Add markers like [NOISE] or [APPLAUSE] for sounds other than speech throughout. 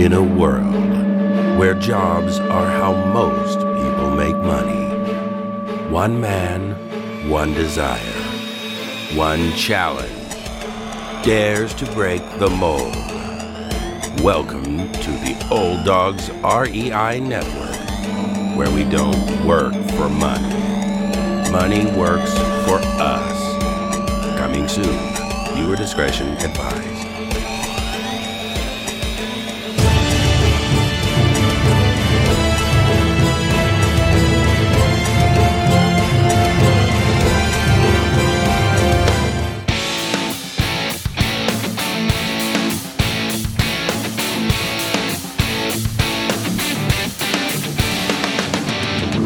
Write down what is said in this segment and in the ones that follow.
In a world where jobs are how most people make money, one man, one desire, one challenge dares to break the mold. Welcome to the Old Dogs REI Network, where we don't work for money. Money works for us. Coming soon. Viewer discretion advised.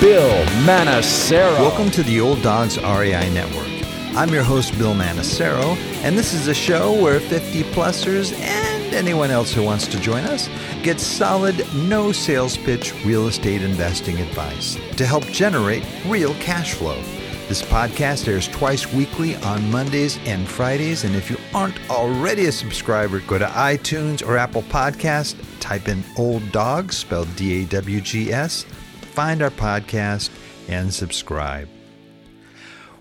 Bill Manassero. Welcome to the Old Dogs REI Network. I'm your host, Bill Manassero, and this is a show where 50 plusers and anyone else who wants to join us get solid, no sales pitch real estate investing advice to help generate real cash flow. This podcast airs twice weekly on Mondays and Fridays. And if you aren't already a subscriber, go to iTunes or Apple Podcast, type in Old Dogs, spelled D A W G S, find our podcast, and subscribe.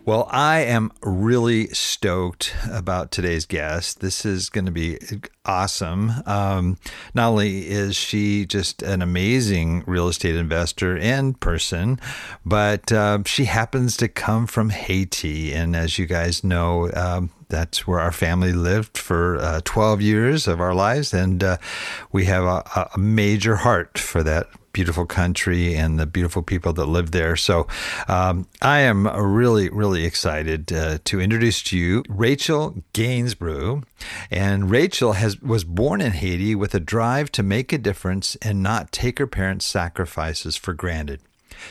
Well, I am really stoked about today's guest. This is going to be awesome. Um, not only is she just an amazing real estate investor and person, but uh, she happens to come from Haiti. And as you guys know, um, that's where our family lived for uh, 12 years of our lives. And uh, we have a, a major heart for that beautiful country and the beautiful people that live there. So um, I am really, really excited uh, to introduce to you Rachel Gainsborough. And Rachel has was born in Haiti with a drive to make a difference and not take her parents' sacrifices for granted.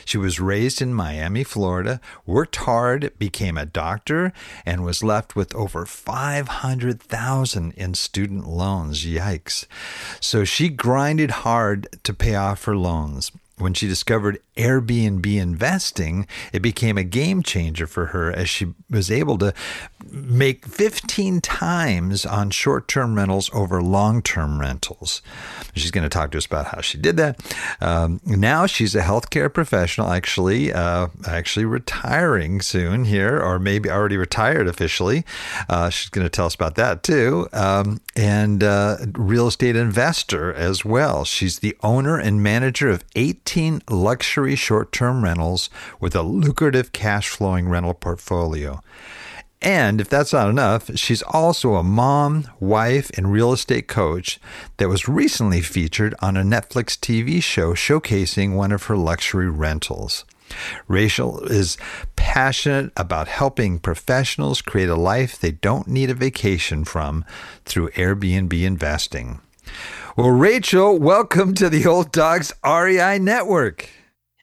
She was raised in Miami, Florida, worked hard, became a doctor, and was left with over 500,000 in student loans. Yikes. So she grinded hard to pay off her loans. When she discovered Airbnb investing, it became a game changer for her as she was able to make 15 times on short term rentals over long term rentals. She's going to talk to us about how she did that. Um, now she's a healthcare professional, actually, uh, actually retiring soon here, or maybe already retired officially. Uh, she's going to tell us about that too. Um, and uh, real estate investor as well. She's the owner and manager of 18 luxury short term rentals with a lucrative cash flowing rental portfolio. And if that's not enough, she's also a mom, wife, and real estate coach that was recently featured on a Netflix TV show showcasing one of her luxury rentals. Rachel is passionate about helping professionals create a life they don't need a vacation from through Airbnb investing. Well, Rachel, welcome to the Old Dogs REI Network.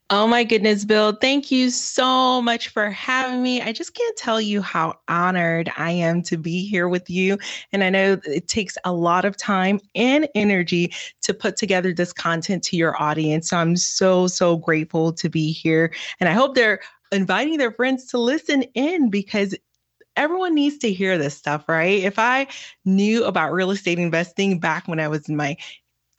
Oh my goodness, Bill. Thank you so much for having me. I just can't tell you how honored I am to be here with you. And I know it takes a lot of time and energy to put together this content to your audience. So I'm so, so grateful to be here. And I hope they're inviting their friends to listen in because everyone needs to hear this stuff, right? If I knew about real estate investing back when I was in my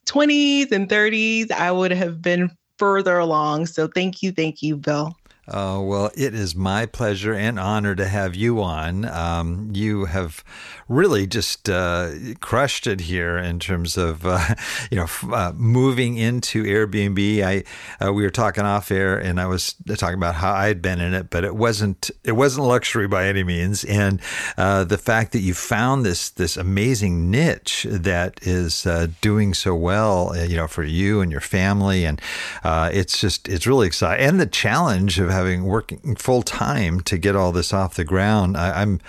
20s and 30s, I would have been further along. So thank you, thank you, Bill. Oh, well, it is my pleasure and honor to have you on. Um, you have really just uh, crushed it here in terms of, uh, [LAUGHS] you know, uh, moving into Airbnb. I uh, we were talking off air, and I was talking about how I had been in it, but it wasn't it wasn't luxury by any means. And the fact that you found this this amazing niche that is doing so well, you know, for you and your family, and it's just it's really exciting, and the challenge of having working full time to get all this off the ground. I, I'm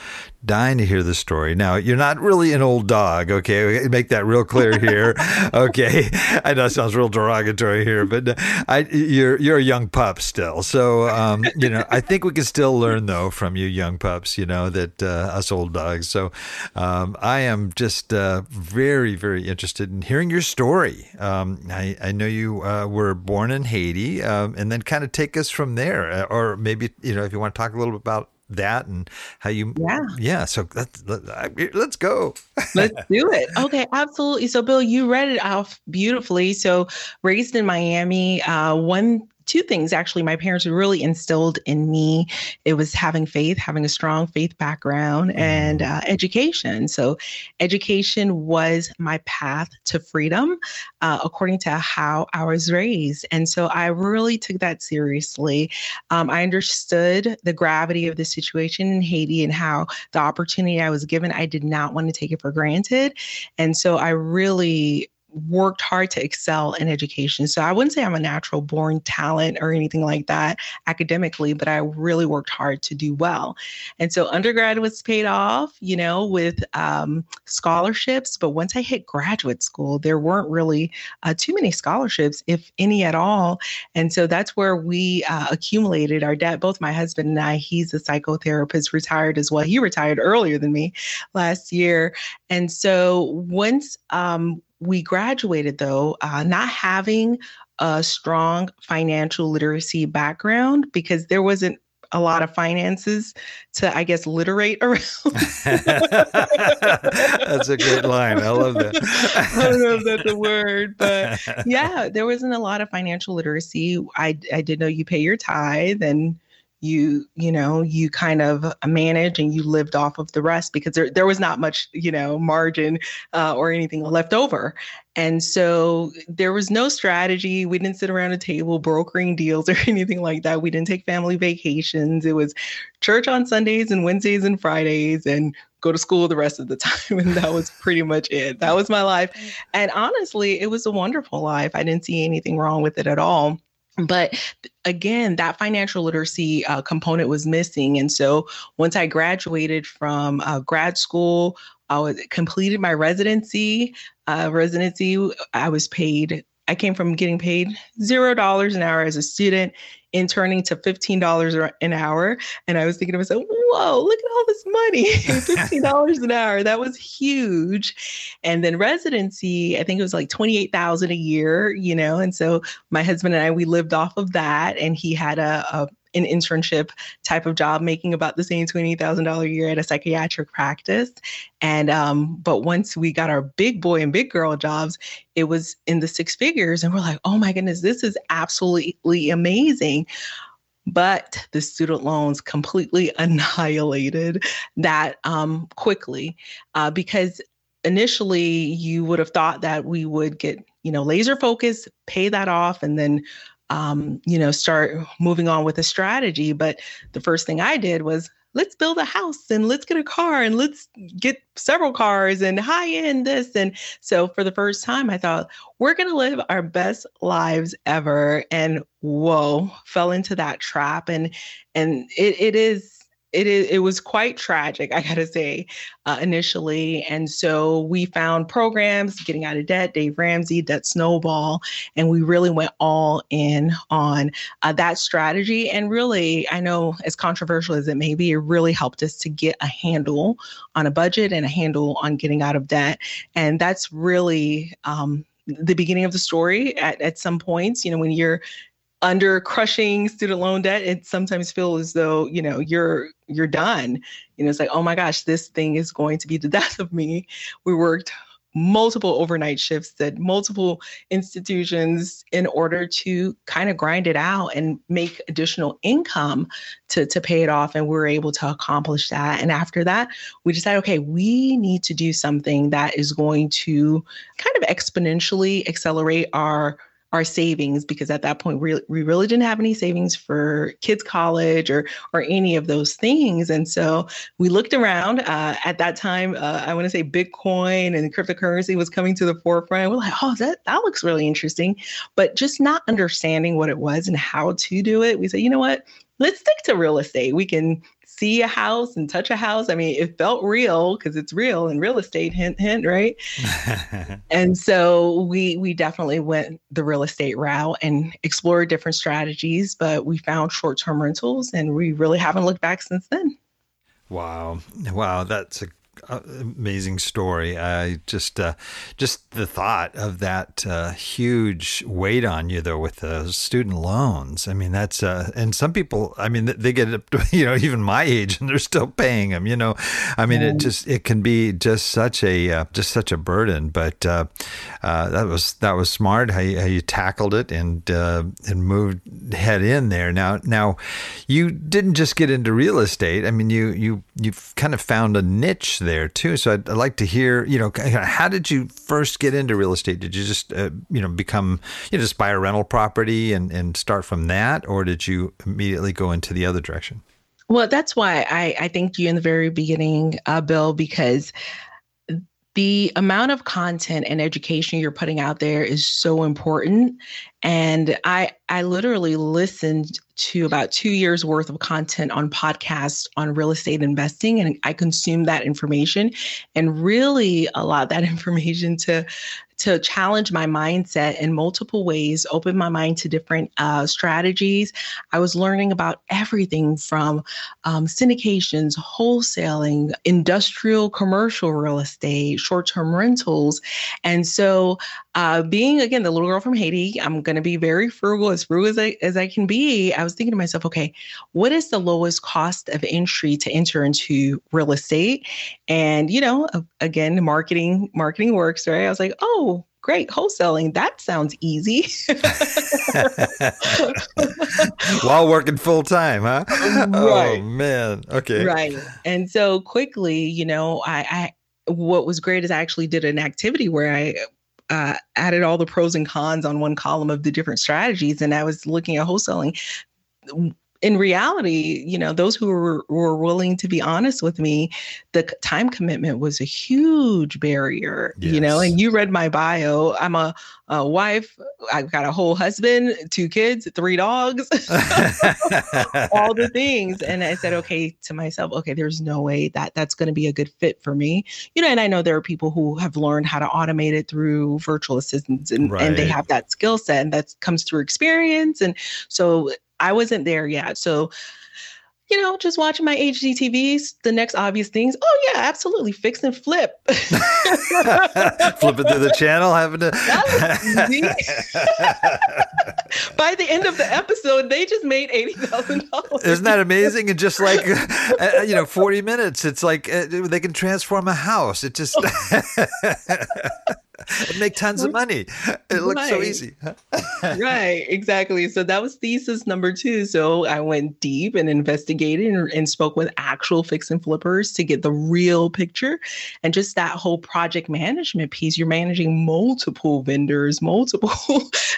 dying to hear the story. Now, you're not really an old dog, okay? Make that real clear here, [LAUGHS] okay? I know it sounds real derogatory here, but I, you're you're a young pup still. So, um, you know, I think we can still learn though from you young pups. You know that uh, us old dogs. So, um, I am just uh, very very interested in hearing your story. Um, I I know you uh, were born in Haiti, um, and then kind of take us from there, uh, or maybe you know if you want to talk a little bit about that and how you yeah. Yeah so let's let's go. Let's do it. Okay absolutely. So bill you read it off beautifully. So raised in miami uh, one two things actually my parents really instilled in me. It was having faith having a strong faith background and mm-hmm. uh, education. So education was my path to freedom uh, according to how i was raised. And so i really took that seriously. Um, i understood the gravity of the situation in haiti and how the opportunity i was given i did not want to take it for granted. And so i really worked hard to excel in education. So I wouldn't say I'm a natural born talent or anything like that academically, but I really worked hard to do well. And so undergrad was paid off, you know, with um, scholarships. But once I hit graduate school, there weren't really uh, too many scholarships, if any at all. And so that's where we uh, accumulated our debt. Both my husband and I, he's a psychotherapist, retired as well. He retired earlier than me last year. And so once um, we graduated though uh, not having a strong financial literacy background because there wasn't a lot of finances to, I guess, literate [LAUGHS] around. that's a great line. I love that. I don't know if that's a word, but yeah, there wasn't a lot of financial literacy. I, I did know you pay your tithe and you you know you kind of manage and you lived off of the rest because there, there was not much you know margin uh, or anything left over. And so there was no strategy. We didn't sit around a table brokering deals [LAUGHS] or anything like that. We didn't take family vacations. It was church on sundays and wednesdays and fridays and go to school the rest of the [LAUGHS] time and that was pretty much it. That was my life. And honestly it was a wonderful life. I didn't see anything wrong with it at all but again that financial literacy uh, component was missing and so once i graduated from uh, grad school i was completed my residency uh, residency i was paid i came from getting paid zero dollars an hour as a student interning to $15 an hour. And I was thinking to myself, whoa, look at all this money [LAUGHS] $15 an hour. That was huge. And then residency, I think it was like 28000 a year, you know. And so my husband and I, we lived off of that. And he had a, a an internship type of job, making about the same twenty thousand dollar a year at a psychiatric practice. And um, but once we got our big boy and big girl jobs, it was in the six figures, and we're like, oh my goodness, this is absolutely amazing. But the student loans completely [LAUGHS] annihilated that um, quickly uh, because initially you would have thought that we would get you know laser focus pay that off and then um, you know, start moving on with a strategy. But the first thing I did was let's build a house and let's get a car and let's get several cars and high end this. And so for the first time, I thought, we're going to live our best lives ever. And whoa, fell into that trap. And, and it, it is, it is it was quite tragic i gotta say uh, initially. And so we found programs getting out of debt dave ramsey debt snowball and we really went all in on uh, that strategy. And really i know as controversial as it may be it really helped us to get a handle on a budget and a handle on getting out of debt. And that's really um, the beginning of the story at, at some points. You know when you're under crushing student loan debt it sometimes feels as though you know you're you're done you know it's like oh my gosh this thing is going to be the [LAUGHS] death of me we worked multiple overnight shifts at multiple institutions in order to kind of grind it out and make additional income to, to pay it off. And we were able to accomplish that. And after that, we decided, okay, we need to do something that is going to kind of exponentially accelerate our our savings because at that point we, we really didn't have any savings for kids college or or any of those things. And so we looked around uh, at that time uh, i want to say bitcoin and cryptocurrency was coming to the forefront. We're like oh that that looks really interesting. But just not understanding what it was and how to do it we said you know what? Let's stick to real estate. We can see a house and touch a house. I mean, it felt real because it's real in real estate, hint, hint, right? [LAUGHS] and so we we definitely went the real estate route and explored different strategies, but we found short-term rentals and we really haven't looked back since then. Wow. Wow, that's a amazing story. I just, uh, just the thought of that uh, huge weight on you though with the student loans. I mean, that's uh, and some people. I mean, they get up to [LAUGHS] you know even my age and they're still paying them. You know, I mean, it just it can be just such a uh, just such a burden. But uh, uh, that was that was smart how you, how you tackled it and and moved head in there. Now now, you didn't just get into real estate. I mean, you you you've kind of found a niche there too. So I'd, I'd, like to hear, you know, how did you first get into real estate? Did you just, uh, you know, become, you know, just buy a rental property and, and start from that? Or did you immediately go into the other direction? Well, that's why I, I thanked you in the very beginning, uh, Bill, because the amount of content and education you're putting out there is so important and i i literally listened to about two years worth of content on podcasts on real estate investing and i consumed that information and really allowed that [LAUGHS] information to to challenge my mindset in multiple ways, open my mind to different uh, strategies. I was learning about everything from um, syndications, wholesaling, industrial, commercial real estate, short term rentals. And so, uh, being again the little girl from Haiti, I'm going to be very frugal, as frugal as I, as I can be. I was thinking to myself, okay, what is the lowest cost of entry to enter into real estate? And, you know, again, marketing, marketing works, right? I was like, oh, great wholesaling that sounds easy [LAUGHS] while working full time huh oh, right. oh man okay right and so quickly you know I, I what was great is i actually did an activity where i uh, added all the pros and cons on one column of the different strategies and i was looking at wholesaling in reality, you know, those who were, were willing to be honest with me, the time commitment was a huge barrier, yes. you know. And you read my bio. I'm a, a, wife. I've got a whole husband, two kids, three dogs, [LAUGHS] all the [LAUGHS] things. And I said, okay, to myself, okay, there's no way that that's going to be a good fit for me, you know. And I know there are people who have learned how to automate it through virtual assistants, and, right. and they have that skill set, and that comes through experience. And so I wasn't there yet. So, you know, just watching my HGTVs, the next obvious things. Oh yeah, absolutely, fix and flip. [LAUGHS] Flipping through the channel, having to. [LAUGHS] By the end of the episode, they just made eighty thousand dollars. Isn't that amazing? And just like [LAUGHS] uh, you know, forty minutes, it's like uh, they can transform a house. It just and make tons of money. [LAUGHS] It looks right. so easy. [LAUGHS] right, exactly. So that was thesis number two. So I went deep and investigated and, and, spoke with actual fix and flippers to get the real picture. And just that whole project management piece, you're managing multiple vendors, multiple,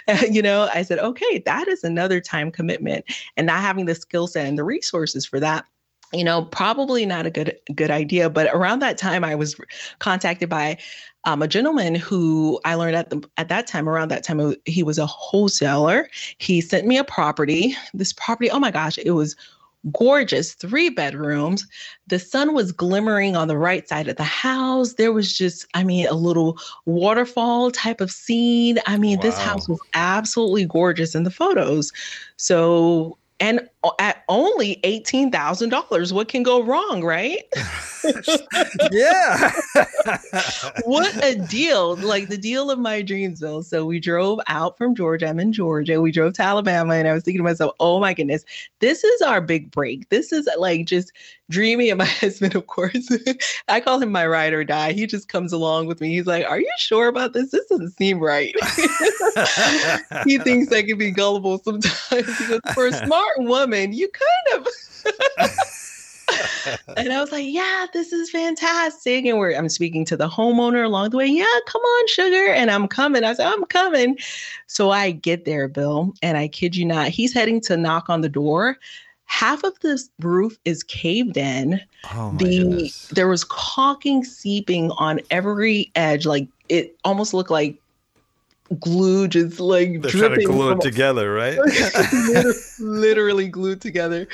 [LAUGHS] you know, I said, okay, that is another time commitment. And not having the skill set and the resources for that you know probably not a good good idea but around that time i was contacted by um, a gentleman who I learned at the at that time around that time he was a wholesaler. He sent me a property. This property, oh my gosh, it was gorgeous, three bedrooms. The sun was glimmering on the right side of the house. There was just, I mean, a little waterfall type of scene. I mean, wow. this house was absolutely gorgeous in the photos. So and at only $18,000. What can go wrong, right? [LAUGHS] yeah. [LAUGHS] what a deal. Like the deal of my dreams, Bill. So we drove out from Georgia. I'm in Georgia. We drove to Alabama and I was thinking to myself, oh my goodness, this is our big break. This is like just dreamy. And my [LAUGHS] husband, of course, I call him my ride or die. He just comes along with me. He's like, Are you sure about this? This doesn't seem right. he thinks I can be gullible sometimes. Because for a smart woman, you kind of [LAUGHS] and I was like, yeah, this is fantastic. And we're I'm speaking to the homeowner along the way. Yeah, come on, sugar. And I'm coming. I said, I'm coming. So I get there, Bill, and I kid you not, he's heading to knock on the door half of this roof is caved in. Oh the goodness. there was caulking seeping on every edge, like it almost looked like glue just like They're trying to glue it together, right? [LAUGHS] literally, literally glued together.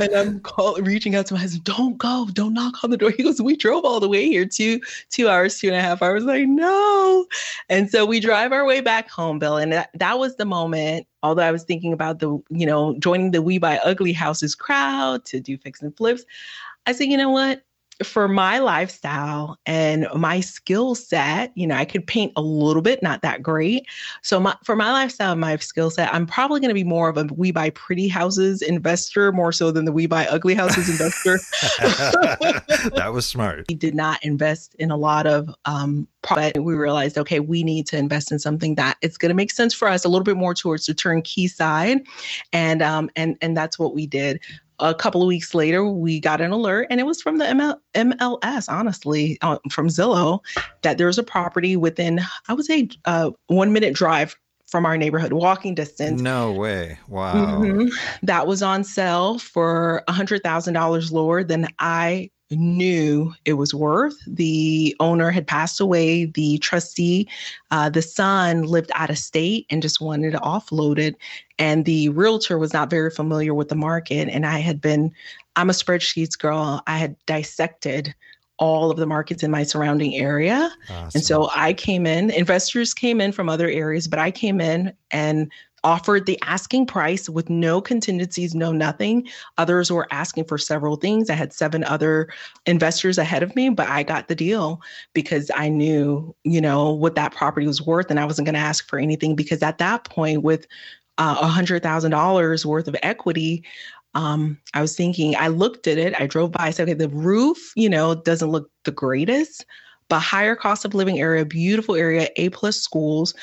And I'm call, reaching out to my husband, don't go, don't knock on the door. He goes, We drove all the way here, two, two hours, two and a half hours. Like, no. And so we drive our way back home, Bill. And that, that was the moment, although I was thinking about the, you know, joining the We Buy Ugly Houses crowd to do fix and flips. I said, you know what? For my lifestyle and my skill set, you know, I could paint a little bit, not that great. So my, for my lifestyle, and my skill set, I'm probably going to be more of a we buy pretty houses investor more so than the we buy ugly houses investor. [LAUGHS] [LAUGHS] that was smart. We did not invest in a lot of um, but we realized okay we need to invest in something that it's going to make sense for us a little bit more towards the turnkey side and um and and that's what we did a couple of weeks later, we got an alert, and it was from the ML- MLS, honestly, uh, from Zillow, that there was a property within, I would say, uh, one minute drive from our neighborhood, walking distance. No way. Wow. Mm-hmm. That was on sale for $100,000 lower than I knew it was worth. The owner had passed away. The trustee, uh, the son lived out of state and just wanted to offload it. And the realtor was not very familiar with the market. And I had been, I'm a spreadsheets girl. I had dissected all of the markets in my surrounding area. Awesome. And so I came in, investors came in from other areas, but I came in and offered the asking price with no contingencies, no nothing. Others were asking for several things. I had seven other investors ahead of me, but I got the deal because I knew, you know, what that property was worth and I wasn't going to ask for anything because at that point with uh, a thousand dollars worth of equity, um, I was thinking, I looked at it, I drove by, I said, okay, the roof, you know, doesn't look the greatest, but higher cost of living area, beautiful area, A plus schools.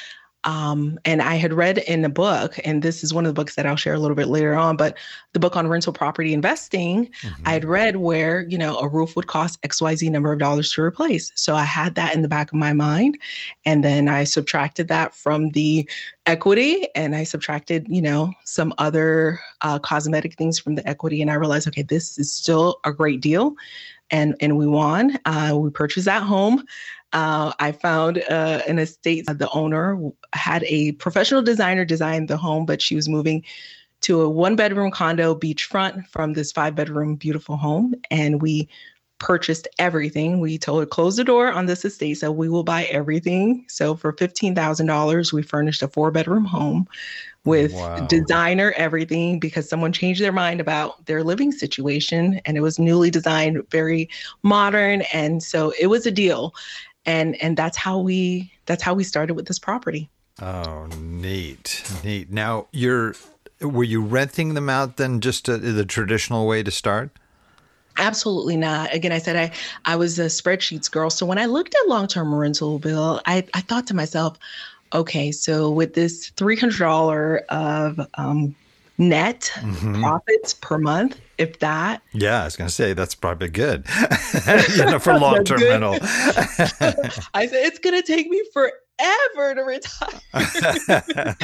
Um, and I had read in a book, and this is one of the books that I'll share a little bit later on, but the book on rental property investing, mm-hmm. I had read where, you know, a roof would cost XYZ number of dollars to replace. So I had that in the back of my mind. And then I subtracted that from the equity and I subtracted, you know, some other uh, cosmetic things from the equity. And I realized, okay, this is still a great deal. And, and we won. Uh, we purchased that home. Uh, I found uh, an estate. The owner had a professional designer design the home, but she was moving to a one bedroom condo beachfront from this five bedroom beautiful home. And we purchased everything. We told her, close the door on this estate. So we will buy everything. So for $15,000, we furnished a four bedroom home with wow. designer everything because someone changed their mind about their living situation and it was newly designed, very modern. And so it was a deal and and that's how we that's how we started with this property oh neat neat now you're were you renting them out then just to, the traditional way to start Absolutely not. Again, I said I I was a spreadsheets girl. So when I looked at long-term rental bill, I, I thought to myself, okay, so with this $300 of um, net mm-hmm. profits per month, if that. Yeah, I was going to say that's probably good, [LAUGHS] you know, for [LAUGHS] long term rental. [LAUGHS] I said it's going to take me forever to retire.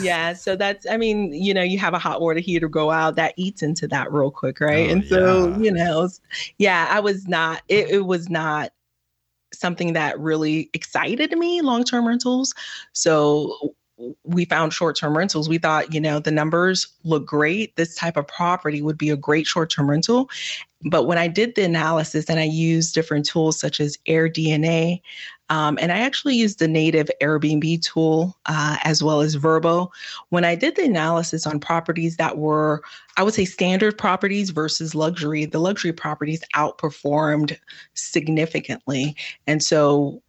yeah, so that's I mean, you know, you have a hot water heater go out that eats into that real quick, right? Oh, and so, yeah. you know, yeah, I was not it, it was not something that really excited me long-term rentals. So we found short-term rentals. We thought you know the numbers look great. This type of property would be a great short-term rental. But when i did the analysis and i used different tools such as AirDNA um, and i actually used the native airbnb tool uh, as well as Vrbo when i did the analysis on properties that were i would say standard properties versus luxury the luxury properties outperformed significantly. And so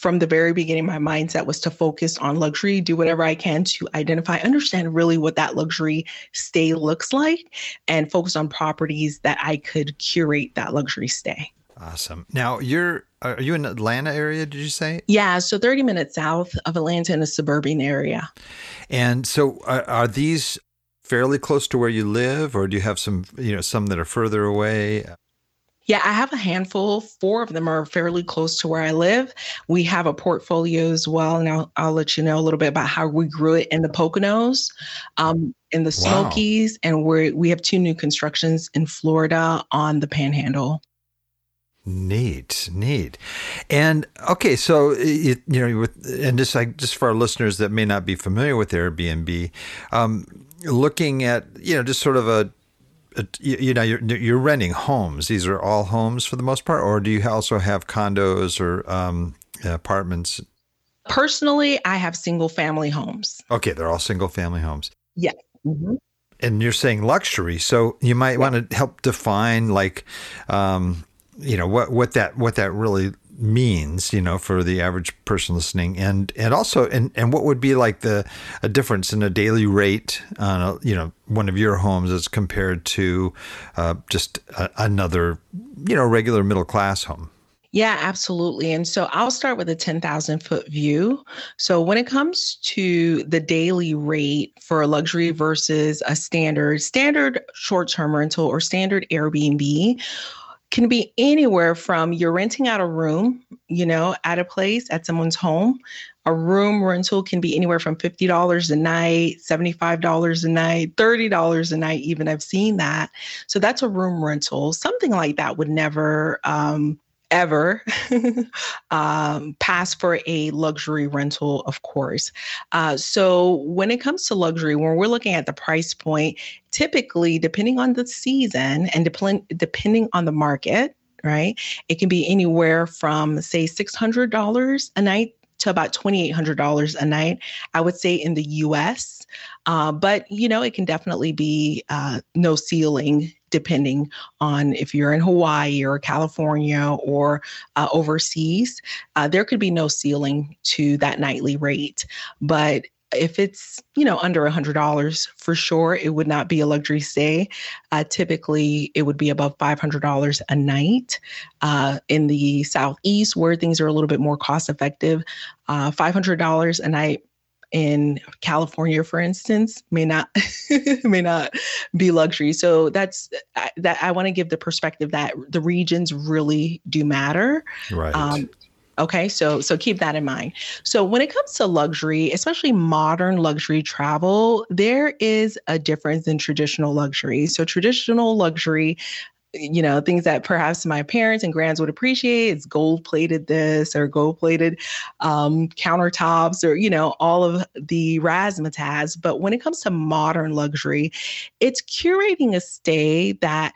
from the very beginning, my mindset was to focus on luxury, do whatever I can to identify, understand really what that luxury stay looks like, and focus on properties that I could curate that luxury stay. Awesome. Now you're are you in Atlanta area? Did you say? Yeah, so 30 minutes south of Atlanta in a suburban area. And so are, are these fairly close to where you live, or do you have some you know some that are further away? Yeah, I have a handful. Four of them are fairly close to where I live. We have a portfolio as well. And I'll, I'll let you know a little bit about how we grew it in the Poconos, um, in the Smokies, wow. and we we have two new constructions in Florida on the Panhandle. Neat, neat, and okay. So it, you know, with and just like just for our listeners that may not be familiar with Airbnb, um, looking at you know just sort of a, a you know you're you're renting homes. These are all homes for the most part, or do you also have condos or um, apartments? Personally, I have single family homes. Okay, they're all single family homes. Yeah. Mm-hmm. And you're saying luxury, so you might yeah. want to help define like. Um, you know what what that what that really means you know for the average person listening and and also and and what would be like the a difference in a daily rate on a, you know one of your homes as compared to uh, just a, another you know regular middle class home yeah, absolutely. And so I'll start with a 10,000 foot view. So when it comes to the daily rate for a luxury versus a standard, standard short term rental or standard Airbnb, can be anywhere from you're renting out a room, you know, at a place, at someone's home. A room rental can be anywhere from $50 a night, $75 a night, $30 a night, even. I've seen that. So that's a room rental. Something like that would never um, ever [LAUGHS] um, pass for a luxury rental, of course. Uh, so when it comes to luxury, when we're looking at the price point, typically depending on the season and depending depending on the market, right, it can be anywhere from say six hundred dollars a night to about $2,800 a night, I would say in the US. Uh, but, you know, it can definitely be uh, no ceiling depending on if you're in Hawaii or California or uh, overseas. Uh, there could be no ceiling to that nightly rate. But if it's you know under a hundred dollars for sure it would not be a luxury stay uh, typically it would be above five hundred dollars a night uh, in the southeast where things are a little bit more cost effective uh, five hundred dollars a night in California, for instance, may not [LAUGHS] may not be luxury. So that's that. I want to give the perspective that the regions really do matter. Right. Um, okay so so keep that in mind so when it comes to luxury especially modern luxury travel there is a difference in traditional luxury so traditional luxury you know, things that perhaps my parents and grands would appreciate. It's gold plated this or gold plated um, countertops or, you know, all of the razzmatazz. But when it comes to modern luxury, it's curating a stay that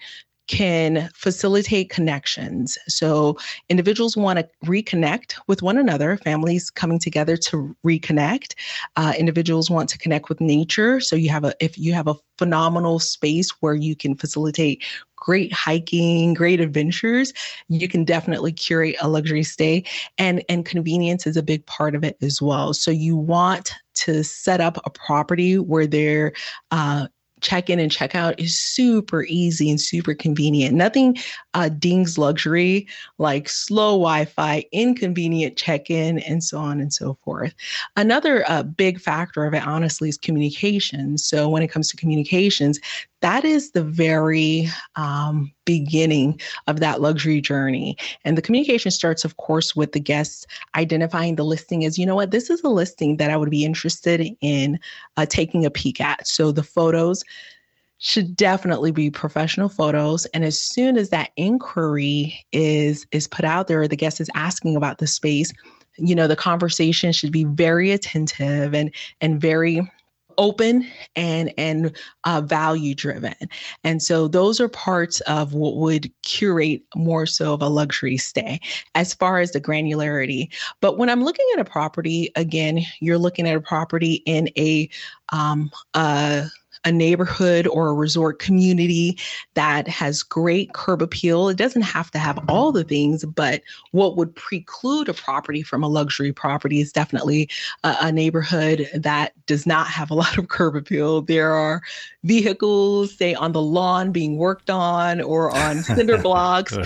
can facilitate connections. So individuals want to reconnect with one another, families coming together to reconnect. Uh, individuals want to connect with nature. So you have a if you have a phenomenal space where you can facilitate great hiking, great adventures, you can definitely curate a luxury stay. And, and convenience is a big part of it as well. So you want to set up a property where there uh, check in and check out is super easy and super convenient. Nothing uh, dings luxury like slow Wi Fi, inconvenient check in, and so on and so forth. Another uh, big factor of it, honestly, is communication. So when it comes to communications, that is the very um, beginning of that luxury journey. And the communication starts, of course, with the guests identifying the listing as, you know what, this is a listing that I would be interested in uh, taking a peek at. So the photos should definitely be professional photos and as soon as that inquiry is is put out there the guest is asking about the space you know the conversation should be very attentive and and very open and and uh, value driven and so those are parts of what would curate more so of a luxury stay as far as the granularity. But when i'm looking at a property again you're looking at a property in a um, uh, a neighborhood or a resort community that has great curb appeal. It doesn't have to have all the things, but what would preclude a property from a luxury property is definitely a, a neighborhood that does not have a lot of curb appeal. There are vehicles, say, on the lawn being worked on or on [LAUGHS] cinder blocks.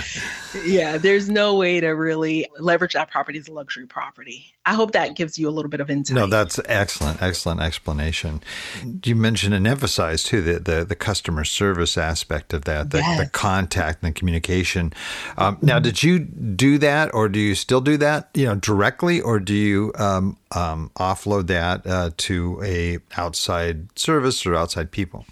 [LAUGHS] yeah, there's no way to really leverage that property as a luxury property. I hope that gives you a little bit of insight. No, that's excellent, excellent explanation. You mentioned and emphasized too the the, the customer service aspect of that, the, yes. the contact and the communication. Um, now, mm-hmm. did you do that, or do you still do that? You know, directly, or do you um, um, offload that uh, to a outside service or outside people?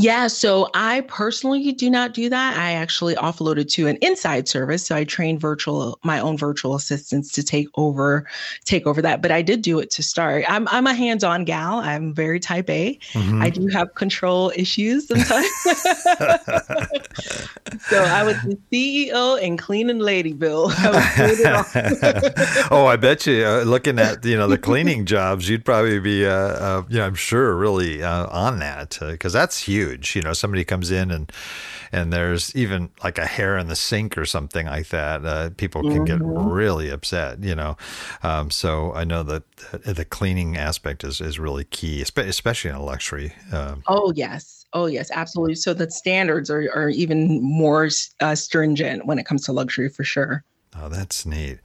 Yeah, so I personally do not do that. I actually offloaded to an inside service. So I trained virtual my own virtual assistants to take over take over that. But I did do it to start. I'm I'm a hands-on gal. I'm very type A. Mm-hmm. I do have control issues sometimes. [LAUGHS] [LAUGHS] so I was the CEO and cleaning lady, Bill. I [LAUGHS] oh, I bet you uh, looking at you know the cleaning jobs, you'd probably be uh, uh you know I'm sure really uh, on that because uh, that's huge huge. You know, somebody comes in and and there's even like a hair in the sink or something like that. Uh, people can mm-hmm. get really upset. You know, um, so I know that the cleaning aspect is is really key, especially in a luxury. Um, oh yes. Oh yes, absolutely. So the standards are, are even more uh, stringent when it comes to luxury for sure. Oh, that's neat.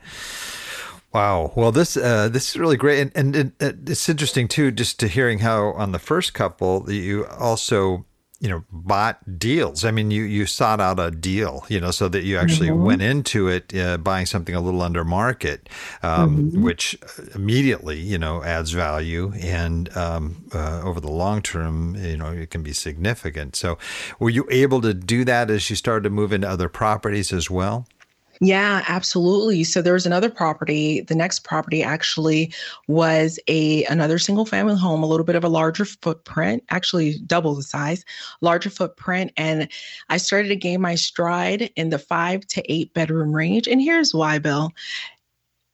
Wow. Well, this uh, this is really great, and, and it, it's interesting too, just to hearing how on the first couple that you also you know bought deals. I mean, you you sought out a deal, you know, so that you actually mm-hmm. went into it uh, buying something a little under market, um, mm-hmm. which immediately you know adds value, and um, uh, over the long term, you know, it can be significant. So, were you able to do that as you started to move into other properties as well? Yeah, absolutely. So there was another property. The next property actually was a another single family home, a little bit of a larger footprint, actually double the size, larger footprint. And I started to gain my stride in the five to eight bedroom range. And here's why, Bill.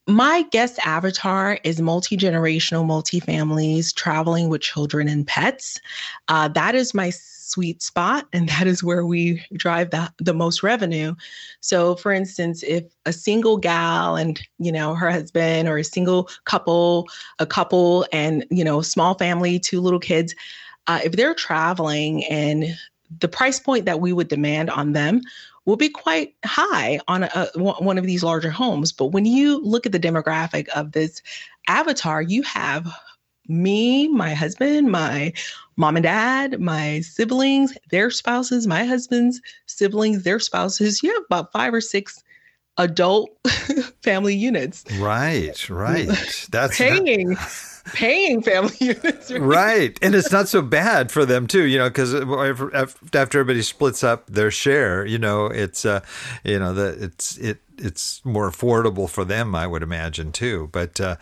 My guest avatar is multi generational, multi families traveling with children and pets. Uh, that is my sweet spot and [LAUGHS] that is where we drive the, the most revenue. So for instance if a single gal and you know her husband or a single couple a couple and you know small family two little kids uh, if they're traveling and the price point that we would demand on them will be quite high on one of these larger homes. But when you look at the demographic of this avatar you have me, my husband, my mom and dad, my siblings, their spouses, my husband's siblings, their spouses. You have about five or six adult [LAUGHS] family units. Right, right. That's paying. That paying family [LAUGHS] units. Right? right. And it's not so bad for them too, you know, because after everybody splits up their share, you know, it's, uh, you know, that it's, it, it's more affordable for them, I would imagine too. But uh,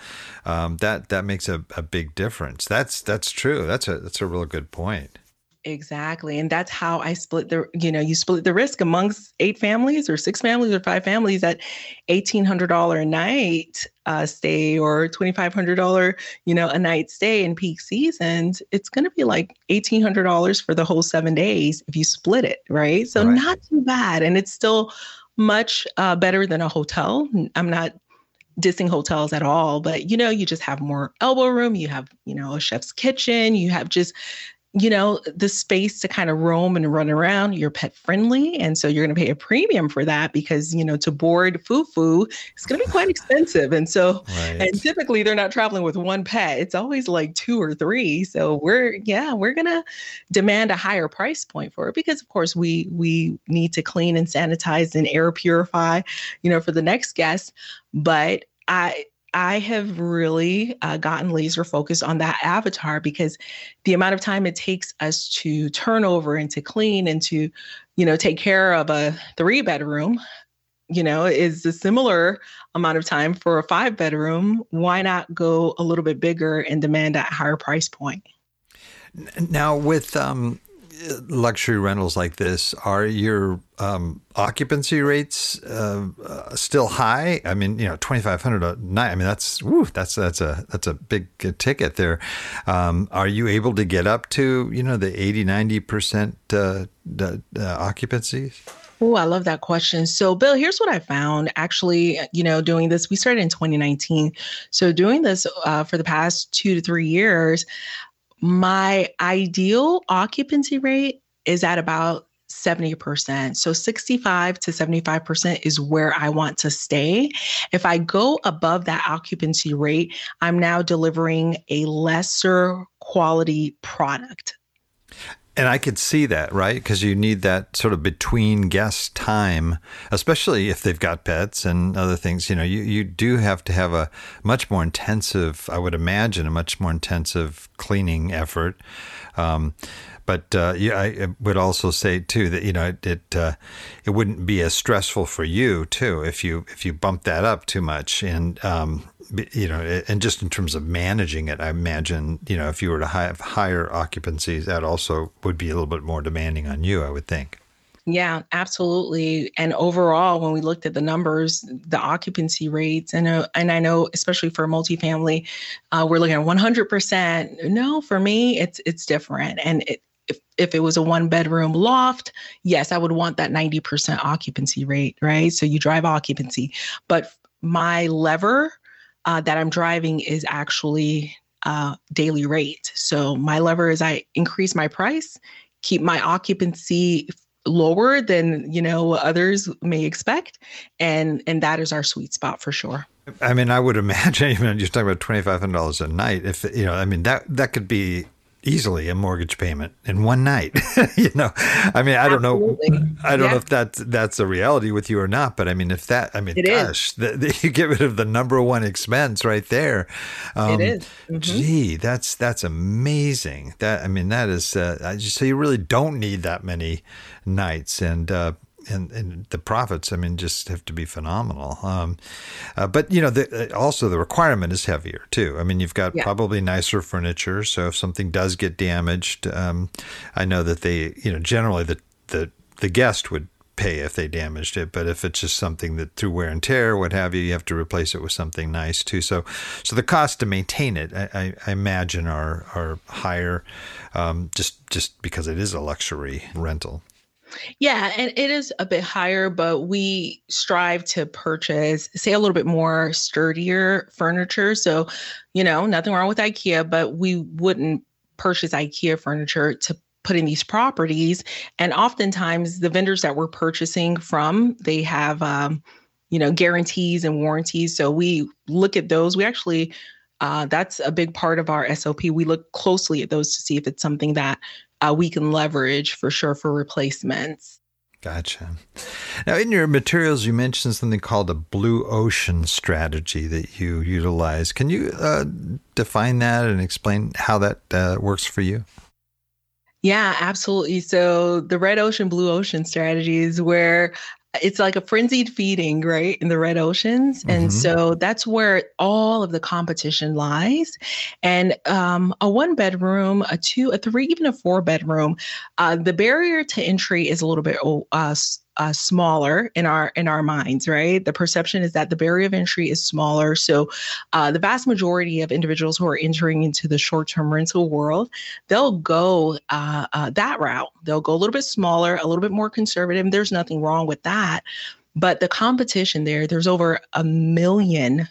um, that that makes a, a big difference. That's that's true. That's a that's a real good point. Exactly. And that's how I split the, you know, you split the risk amongst eight families or six families or five families at $1,800 a night uh, stay or $2,500, you know, a night stay in peak seasons. It's going to be like $1,800 for the whole seven days if you split it. Right. So right. not too bad. And it's still much uh, better than a hotel. I'm not dissing hotels at all, but you know, you just have more elbow room, you have, you know, a chef's kitchen, you have just you know, the space to kind of roam and run around. You're pet friendly. And so you're going to pay a premium for that because, you know, to board Fufu it's going to be quite [LAUGHS] expensive. And so, right. and typically they're not traveling with one pet, it's always like two or three. So we're, yeah, we're going to demand a higher price point for it because, of course, we, we need to clean and sanitize and air purify, you know, for the next guest. But I, I have really uh, gotten laser focused on that avatar because the amount of time it takes us to turn over and to clean and to, you know, take care of a three bedroom, you know, is a similar amount of time for a five bedroom. Why not go a little bit bigger and demand that higher price point? Now, with um, luxury rentals like this, are your um, occupancy rates uh, still high? I mean, you know, twenty five hundred a night. I mean, that's woo, that's that's a that's a big ticket there. Um, are you able to get up to you know the 80 90 percent uh, uh, occupancies? Oh, I love that question. So, Bill, here's what I found. Actually, you know, doing this, we started in 2019. So, doing this uh, for the past two to three years, my ideal occupancy rate is at about 70%. So 65 to 75% is where I want to stay. If I go above that occupancy rate, I'm now delivering a lesser quality product. And I could see that, right? Because you need that sort of between guest time, especially if they've got pets and other things. You know, you, you do have to have a much more intensive, I would imagine, a much more intensive cleaning effort. Um, but uh, yeah, I would also say too that you know it it, uh, it wouldn't be as stressful for you too if you if you bump that up too much and um, you know and just in terms of managing it, I imagine you know if you were to have higher occupancies, that also would be a little bit more demanding on you. I would think. Yeah, absolutely. And overall, when we looked at the numbers, the occupancy rates, and uh, and I know especially for multifamily, uh, we're looking at 100%. No, for me, it's it's different, and it, if, if it was a one bedroom loft, yes, I would want that 90% occupancy rate, right? So you drive occupancy. But my lever uh, that I'm driving is actually uh, daily rate. So my lever is I increase my price, keep my occupancy lower than you know others may expect, and and that is our sweet spot for sure. I mean, I would [LAUGHS] imagine even you're talking about twenty five hundred dollars a night. If you know, I mean that that could be easily a mortgage payment in one night. [LAUGHS] you know, I mean, I don't Absolutely. know, I don't yeah. know if that's that's a reality with you or not, but I mean, if that, I mean, it gosh, the, the, [LAUGHS] you get rid of the number one expense right there. Um, it is. Mm-hmm. Gee, that's that's amazing. That I mean, that is. Uh, just, so you really don't need that many nights, and uh, and, and the profits, I mean, just have to be phenomenal. Um, uh, but you know, the, uh, also the requirement is heavier too. I mean, you've got yeah. probably nicer furniture, so if something does get damaged, um, I know that they, you know, generally the the the guest would pay if they damaged it. But if it's just something that through wear and tear, what have you, you have to replace it with something nice too. So, so the cost to maintain it, I, I imagine, are are higher, um, just just because it is a luxury rental. Yeah, and it is a bit higher, but we strive to purchase, say, a little bit more sturdier furniture. So, you know, nothing wrong with IKEA, but we wouldn't purchase IKEA furniture to put in these properties. And oftentimes, the vendors that we're purchasing from, they have, um, you know, guarantees and warranties. So we look at those. We actually uh, that's a big part of our SOP. We look closely at those to see if it's something that uh, we can leverage for sure for replacements. Gotcha. Now, in your materials, you mentioned something called a blue ocean strategy that you utilize. Can you uh, define that and explain how that uh, works for you? Yeah, absolutely. So, the red ocean, blue ocean strategy is where it's like a frenzied feeding, right, in the red oceans. Mm-hmm. And so that's where all of the competition lies. And um, a one bedroom, a two, a three, even a four bedroom, uh, the barrier to entry is a little bit uh, uh, smaller in our in our minds, right? The perception is that the barrier of entry is smaller. So, uh, the vast majority of individuals who are entering into the short-term rental world, they'll go uh, uh, that route. They'll go a little bit smaller, a little bit more conservative. There's nothing wrong with that, but the competition there, there's over a million.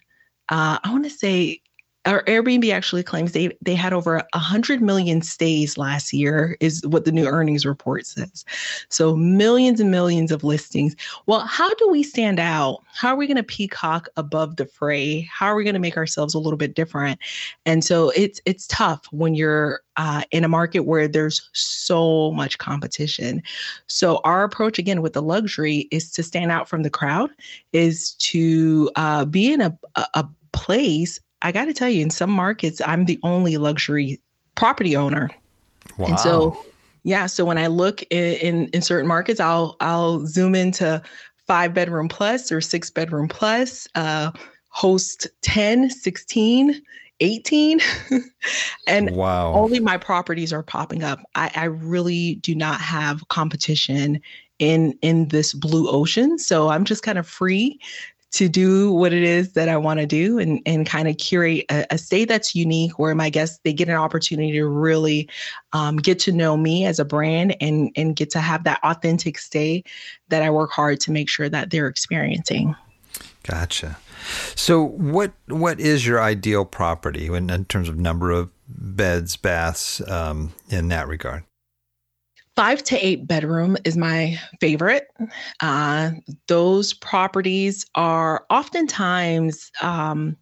Uh, I want to say or Airbnb actually claims they they had over 100 million stays last year is what the new earnings report says. So millions and millions of listings. Well, how do we stand out? How are we going to peacock above the fray? How are we going to make ourselves a little bit different? And so it's it's tough when you're uh, in a market where there's so much competition. So our approach again with the luxury is to stand out from the crowd, is to uh, be in a, a, a place I got to tell you, in some markets, I'm the only luxury property owner. Wow. And so, yeah, so when I look in, in, in certain markets, I'll I'll zoom into five bedroom plus or six bedroom plus, uh, host 10, 16, 18. [LAUGHS] and wow. only my properties are popping up. I, I really do not have competition in in this blue ocean. So I'm just kind of free to do what it is that I want to do and, and kind of curate a, a stay that's unique where my guests they get an opportunity to really um, get to know me as a brand and and get to have that authentic stay that I work hard to make sure that they're experiencing. Gotcha. So what what is your ideal property in, in terms of number of beds, baths, um, in that regard? Five to eight bedroom is my favorite. Uh, those properties are oftentimes um,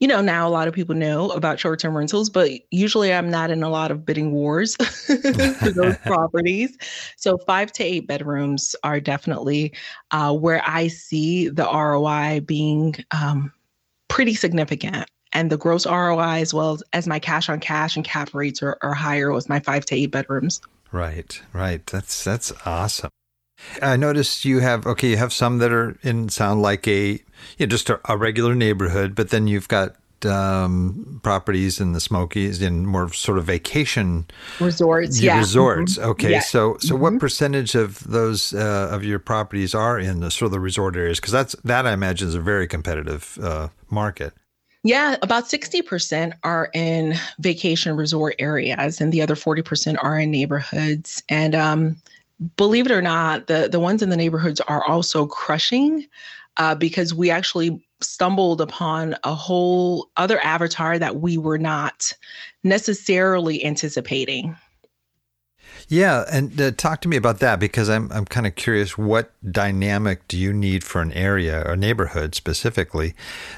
you know, now a lot of people know about short term rentals, but usually I'm not in a lot of bidding wars [LAUGHS] for those [LAUGHS] properties. So, five to eight bedrooms are definitely uh, where I see the ROI being um, pretty significant. And the gross ROI, as well as, my cash on cash and cap rates are, are higher with my five to eight bedrooms. Right, right. That's that's awesome. I noticed you have okay, you have some that are in sound like a you know, just a, a regular neighborhood, but then you've got um, properties in the Smokies in more sort of vacation resorts. Yeah, resorts. Mm-hmm. Okay, yeah. so so mm-hmm. what percentage of those uh, of your properties are in the sort of the resort areas? Because that's that I imagine is a very competitive uh, market. Yeah, about 60% are in vacation resort areas, and the other 40% are in neighborhoods. And um, believe it or not, the, the ones in the neighborhoods are also crushing uh, because we actually stumbled upon a whole other avatar that we were not necessarily anticipating. Yeah, and uh, talk to me about that because I'm I'm kind of curious. What dynamic do you need for an area or neighborhood specifically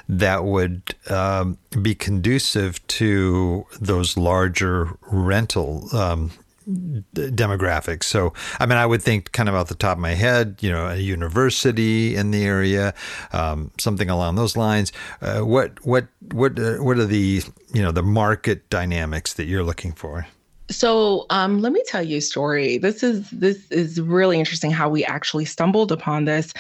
that would um, be conducive to those larger rental um, demographics. So, I mean, I would think kind of off the top of my head, you know, a university in the area, um, something along those lines. Uh, what what what uh, what are the you know the market dynamics that you're looking for? So um, let me tell you a story. This is this is really interesting how we actually stumbled upon this.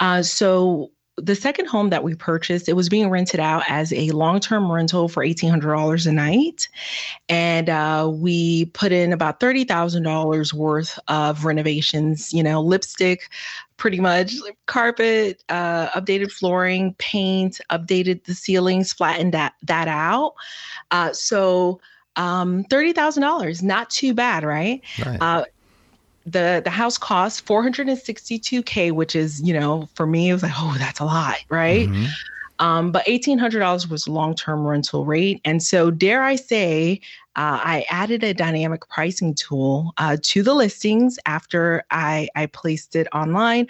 Uh, so the second home that we purchased, it was being rented out as a long-term rental for eighteen hundred dollars a night, and uh, we put in about thirty thousand dollars worth of renovations. You know, lipstick, pretty much carpet, uh, updated flooring, paint, updated the ceilings, flattened that that out. Uh, so um, thirty thousand dollars, not too bad, right? right. Uh, the the house cost four hundred and sixty two k, which is you know for me it was like oh that's a lot, right? Mm-hmm. Um, but eighteen hundred dollars was long term rental rate, and so dare I say, uh, I added a dynamic pricing tool uh, to the listings after I I placed it online.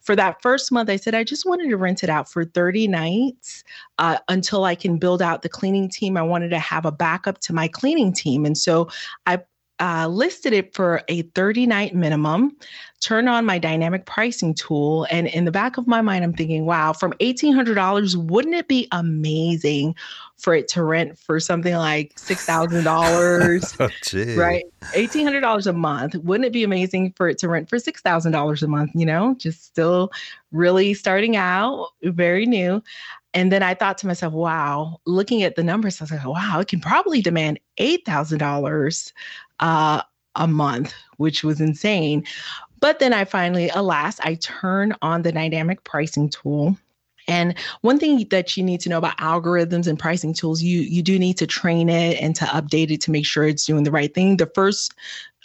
For that first month, I said I just wanted to rent it out for thirty nights uh, until I can build out the cleaning team. I wanted to have a backup to my cleaning team, and so I uh, listed it for a 30 night minimum, turn on my dynamic pricing tool. And in the back of my mind, I'm thinking, wow, from $1,800, wouldn't it be amazing for it to rent for something like $6,000? [LAUGHS] oh, right? $1,800 a month. Wouldn't it be amazing for it to rent for $6,000 a month? You know, just still really starting out, very new. And then I thought to myself, wow, looking at the numbers, I was like, wow, it can probably demand $8,000 uh, a month, which was insane. But then I finally, alas, I turn on the dynamic pricing tool. And one thing that you need to know about algorithms and pricing tools, you you do need to train it and to update it to make sure it's doing the right thing. The first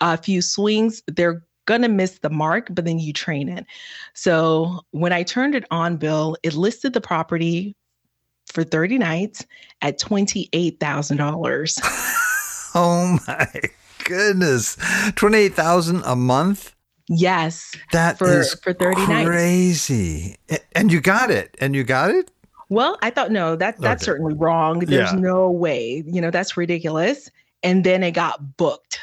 uh, few swings, they're gonna miss the mark, but then you train it. So when I turned it on, Bill, it listed the property for 30 nights at $28,000. [LAUGHS] oh my goodness. 28,000 a month? Yes. That for, is for 30 nights. Crazy. And you got it. And you got it? Well, I thought no, that that's okay. certainly wrong. There's yeah. no way. You know, that's ridiculous. And then it got booked.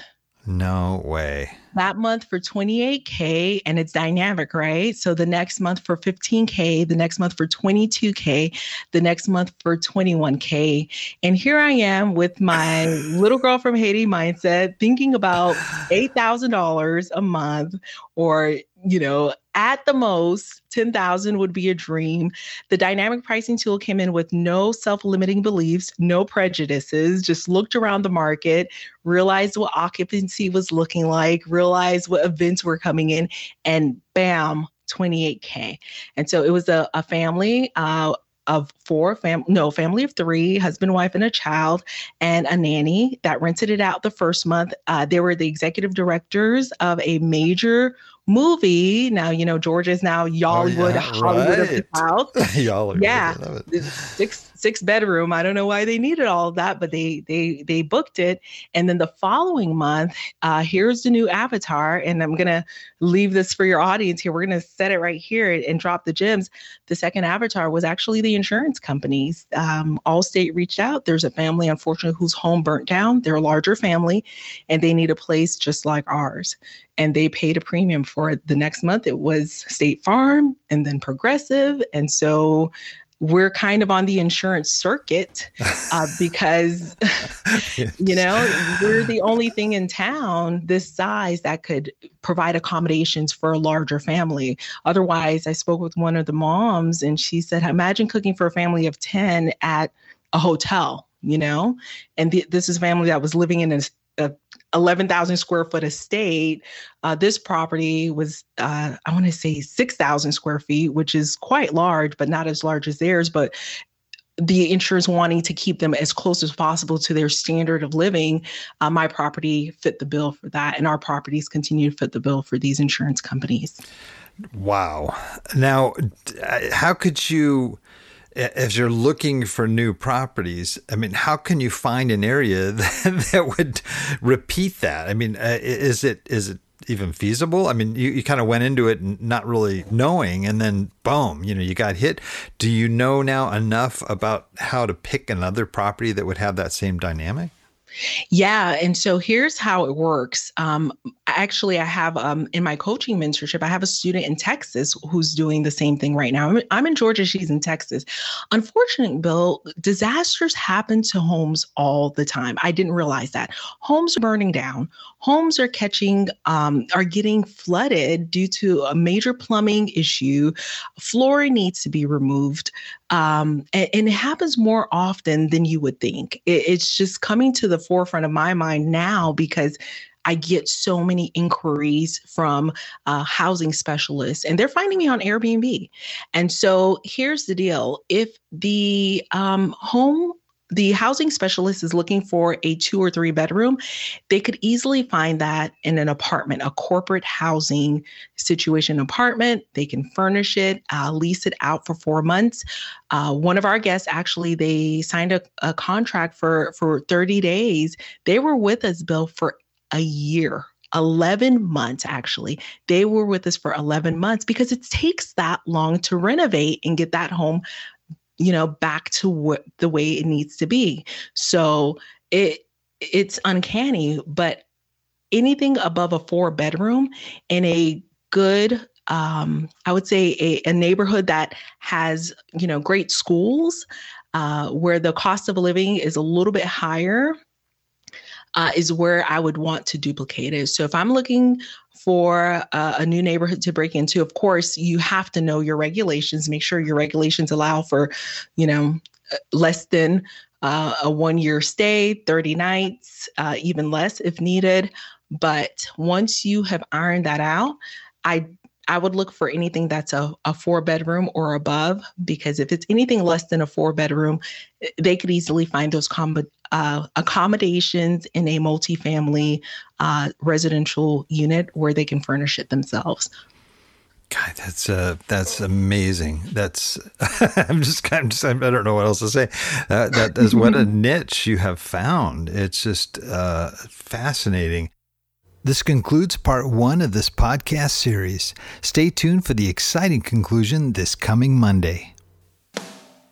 No way. That month for 28K, and it's dynamic, right? So the next month for 15K, the next month for 22K, the next month for 21K. And here I am with my [SIGHS] little girl from Haiti mindset, thinking about [SIGHS] $8,000 a month or, you know, at the most 10,000 would be a dream. The dynamic pricing tool came in with no self-limiting beliefs, no prejudices, just looked around the market, realized what occupancy was looking like, realized what events were coming in and bam, 28k. And so it was a, a family uh, of four fam no family of three husband wife and a child and a nanny that rented it out the first month uh, they were the executive directors of a major movie. Now, you know, Georgia is now Y'allywood, oh, yeah, Hollywood right. of the South. [LAUGHS] Y'allywood. Yeah. Six six bedroom. I don't know why they needed all of that, but they they they booked it. And then the following month, uh, here's the new avatar. And I'm gonna leave this for your audience here. We're gonna set it right here and drop the gems. The second avatar was actually the insurance companies. Um, Allstate reached out. There's a family, unfortunately, whose home burnt down. They're a larger family, and they need a place just like ours. And they paid a premium for it. The next month, it was State Farm and then Progressive. And so we're kind of on the insurance circuit uh, [LAUGHS] because, yes. [LAUGHS] you know, we're the only thing in town this size that could provide accommodations for a larger family. Otherwise, I spoke with one of the moms and she said, imagine cooking for a family of 10 at a hotel, you know? And th- this is a family that was living in a, a 11,000 square foot estate. Uh, this property was, uh, I want to say 6,000 square feet, which is quite large, but not as large as theirs. But the insurers wanting to keep them as close as possible to their standard of living, uh, my property fit the bill for that. And our properties continue to fit the bill for these insurance companies. Wow. Now, how could you? As you're looking for new properties, I mean, how can you find an area that, [LAUGHS] that would repeat that? I mean, uh, is it is it even feasible? I mean, you, you kind of went into it not really knowing, and then boom, you know, you got hit. Do you know now enough about how to pick another property that would have that same dynamic? Yeah. And so here's how it works. Um, actually, I have um, in my coaching mentorship, I have a student in Texas who's doing the same thing right now. I'm, in Georgia, she's in Texas. Unfortunately, Bill, disasters happen to homes all the time. I didn't realize that. Homes are burning down, homes are catching, um, are getting flooded due to a major plumbing issue. Flooring needs to be removed. Um, and, and, it happens more often than you would think. It, it's just coming to the forefront of my mind now because I get so many inquiries from uh, housing specialists, and they're finding me on Airbnb. And so here's the deal if the um, home the housing specialist is looking for a two or three bedroom, they could easily find that in an apartment, a corporate housing situation apartment. They can furnish it, uh, lease it out for four months. Uh, one of our guests actually, they signed a, a contract for for 30 days. They were with us, Bill, for a year 11 months actually. They were with us for 11 months because it takes that long to renovate and get that home you know, back to what the way it needs to be. So it it's uncanny, but anything above a four bedroom in a good um, I would say a, a, neighborhood that has, you know, great schools, uh, where the cost of living is a little bit higher, uh, is where I would want to duplicate it. So if I'm looking for uh, a new neighborhood to break into, of course, you have to know your regulations. Make sure your regulations allow for, you know, uh, less than uh, a one year stay, 30 nights, uh, even less if needed. But once you have ironed that out, I I would look for anything that's a, a four bedroom or above because if it's anything less than a four bedroom, eh, they could easily find those com- uh, accommodations in a multifamily uh, residential unit where they can furnish it themselves. God, that's uh, that's amazing. That's [LAUGHS] I'm just I'm just I don't know what else to say. Uh, that is what a [LAUGHS] niche you have found. It's just uh, fascinating. This concludes part one of this podcast series. Stay tuned for the exciting conclusion this coming Monday.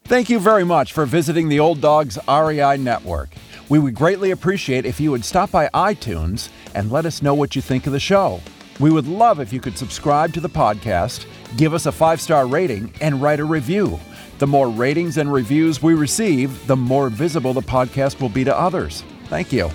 Thank you very much for visiting the Old Dogs REI Network. We would greatly appreciate if you would stop by iTunes and let us know what you think of the show. We would love if you could subscribe to the podcast, give us a five star rating, and write a review. The more ratings and reviews we receive, the more visible the podcast will be to others. Thank you.